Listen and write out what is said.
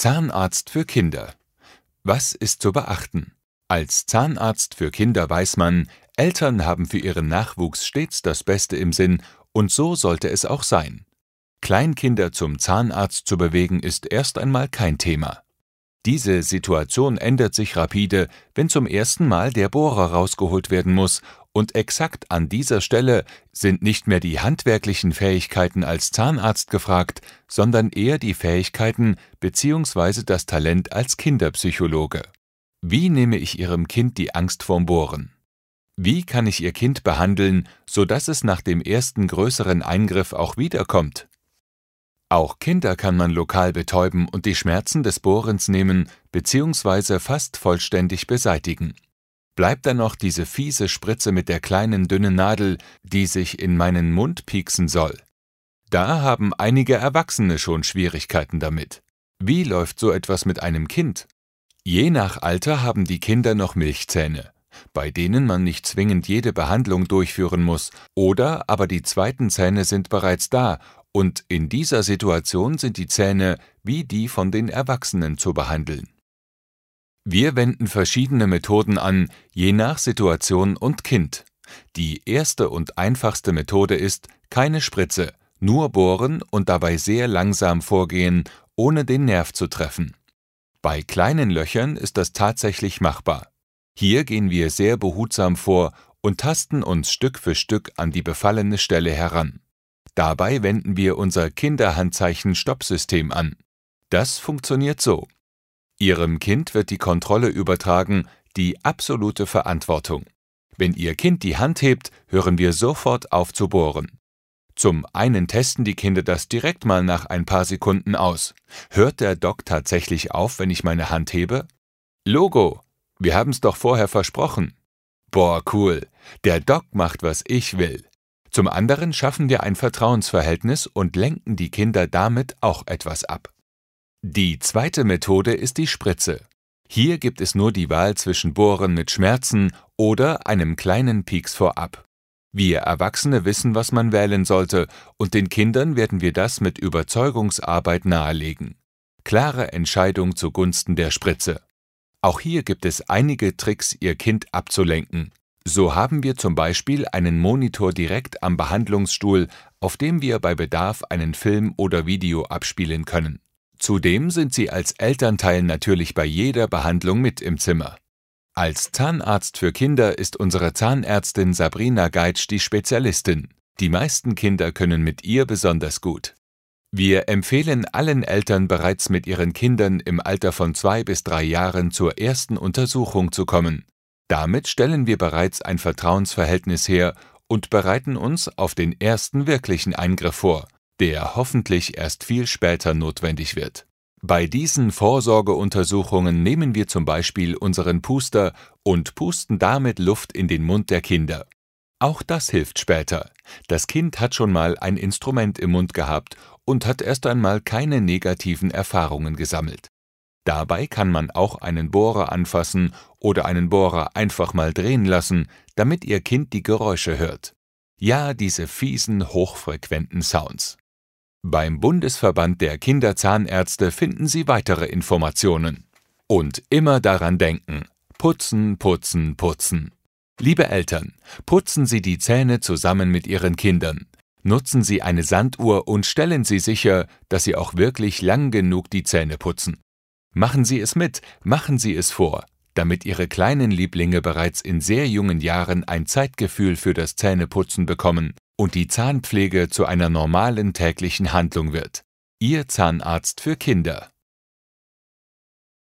Zahnarzt für Kinder. Was ist zu beachten? Als Zahnarzt für Kinder weiß man, Eltern haben für ihren Nachwuchs stets das Beste im Sinn, und so sollte es auch sein. Kleinkinder zum Zahnarzt zu bewegen, ist erst einmal kein Thema. Diese Situation ändert sich rapide, wenn zum ersten Mal der Bohrer rausgeholt werden muss, und exakt an dieser Stelle sind nicht mehr die handwerklichen Fähigkeiten als Zahnarzt gefragt, sondern eher die Fähigkeiten bzw. das Talent als Kinderpsychologe. Wie nehme ich Ihrem Kind die Angst vorm Bohren? Wie kann ich Ihr Kind behandeln, sodass es nach dem ersten größeren Eingriff auch wiederkommt? Auch Kinder kann man lokal betäuben und die Schmerzen des Bohrens nehmen bzw. fast vollständig beseitigen. Bleibt dann noch diese fiese Spritze mit der kleinen dünnen Nadel, die sich in meinen Mund pieksen soll. Da haben einige Erwachsene schon Schwierigkeiten damit. Wie läuft so etwas mit einem Kind? Je nach Alter haben die Kinder noch Milchzähne, bei denen man nicht zwingend jede Behandlung durchführen muss, oder aber die zweiten Zähne sind bereits da und in dieser Situation sind die Zähne wie die von den Erwachsenen zu behandeln. Wir wenden verschiedene Methoden an, je nach Situation und Kind. Die erste und einfachste Methode ist keine Spritze, nur bohren und dabei sehr langsam vorgehen, ohne den Nerv zu treffen. Bei kleinen Löchern ist das tatsächlich machbar. Hier gehen wir sehr behutsam vor und tasten uns Stück für Stück an die befallene Stelle heran. Dabei wenden wir unser Kinderhandzeichen-Stoppsystem an. Das funktioniert so. Ihrem Kind wird die Kontrolle übertragen, die absolute Verantwortung. Wenn Ihr Kind die Hand hebt, hören wir sofort auf zu bohren. Zum einen testen die Kinder das direkt mal nach ein paar Sekunden aus. Hört der Doc tatsächlich auf, wenn ich meine Hand hebe? Logo, wir haben's doch vorher versprochen. Boah, cool. Der Doc macht, was ich will. Zum anderen schaffen wir ein Vertrauensverhältnis und lenken die Kinder damit auch etwas ab. Die zweite Methode ist die Spritze. Hier gibt es nur die Wahl zwischen Bohren mit Schmerzen oder einem kleinen Pieks vorab. Wir Erwachsene wissen, was man wählen sollte, und den Kindern werden wir das mit Überzeugungsarbeit nahelegen. Klare Entscheidung zugunsten der Spritze. Auch hier gibt es einige Tricks, Ihr Kind abzulenken. So haben wir zum Beispiel einen Monitor direkt am Behandlungsstuhl, auf dem wir bei Bedarf einen Film oder Video abspielen können. Zudem sind Sie als Elternteil natürlich bei jeder Behandlung mit im Zimmer. Als Zahnarzt für Kinder ist unsere Zahnärztin Sabrina Geitsch die Spezialistin. Die meisten Kinder können mit ihr besonders gut. Wir empfehlen allen Eltern bereits mit ihren Kindern im Alter von zwei bis drei Jahren zur ersten Untersuchung zu kommen. Damit stellen wir bereits ein Vertrauensverhältnis her und bereiten uns auf den ersten wirklichen Eingriff vor, der hoffentlich erst viel später notwendig wird. Bei diesen Vorsorgeuntersuchungen nehmen wir zum Beispiel unseren Puster und pusten damit Luft in den Mund der Kinder. Auch das hilft später. Das Kind hat schon mal ein Instrument im Mund gehabt und hat erst einmal keine negativen Erfahrungen gesammelt. Dabei kann man auch einen Bohrer anfassen oder einen Bohrer einfach mal drehen lassen, damit Ihr Kind die Geräusche hört. Ja, diese fiesen, hochfrequenten Sounds. Beim Bundesverband der Kinderzahnärzte finden Sie weitere Informationen. Und immer daran denken, putzen, putzen, putzen. Liebe Eltern, putzen Sie die Zähne zusammen mit Ihren Kindern. Nutzen Sie eine Sanduhr und stellen Sie sicher, dass Sie auch wirklich lang genug die Zähne putzen. Machen Sie es mit, machen Sie es vor, damit Ihre kleinen Lieblinge bereits in sehr jungen Jahren ein Zeitgefühl für das Zähneputzen bekommen und die Zahnpflege zu einer normalen täglichen Handlung wird. Ihr Zahnarzt für Kinder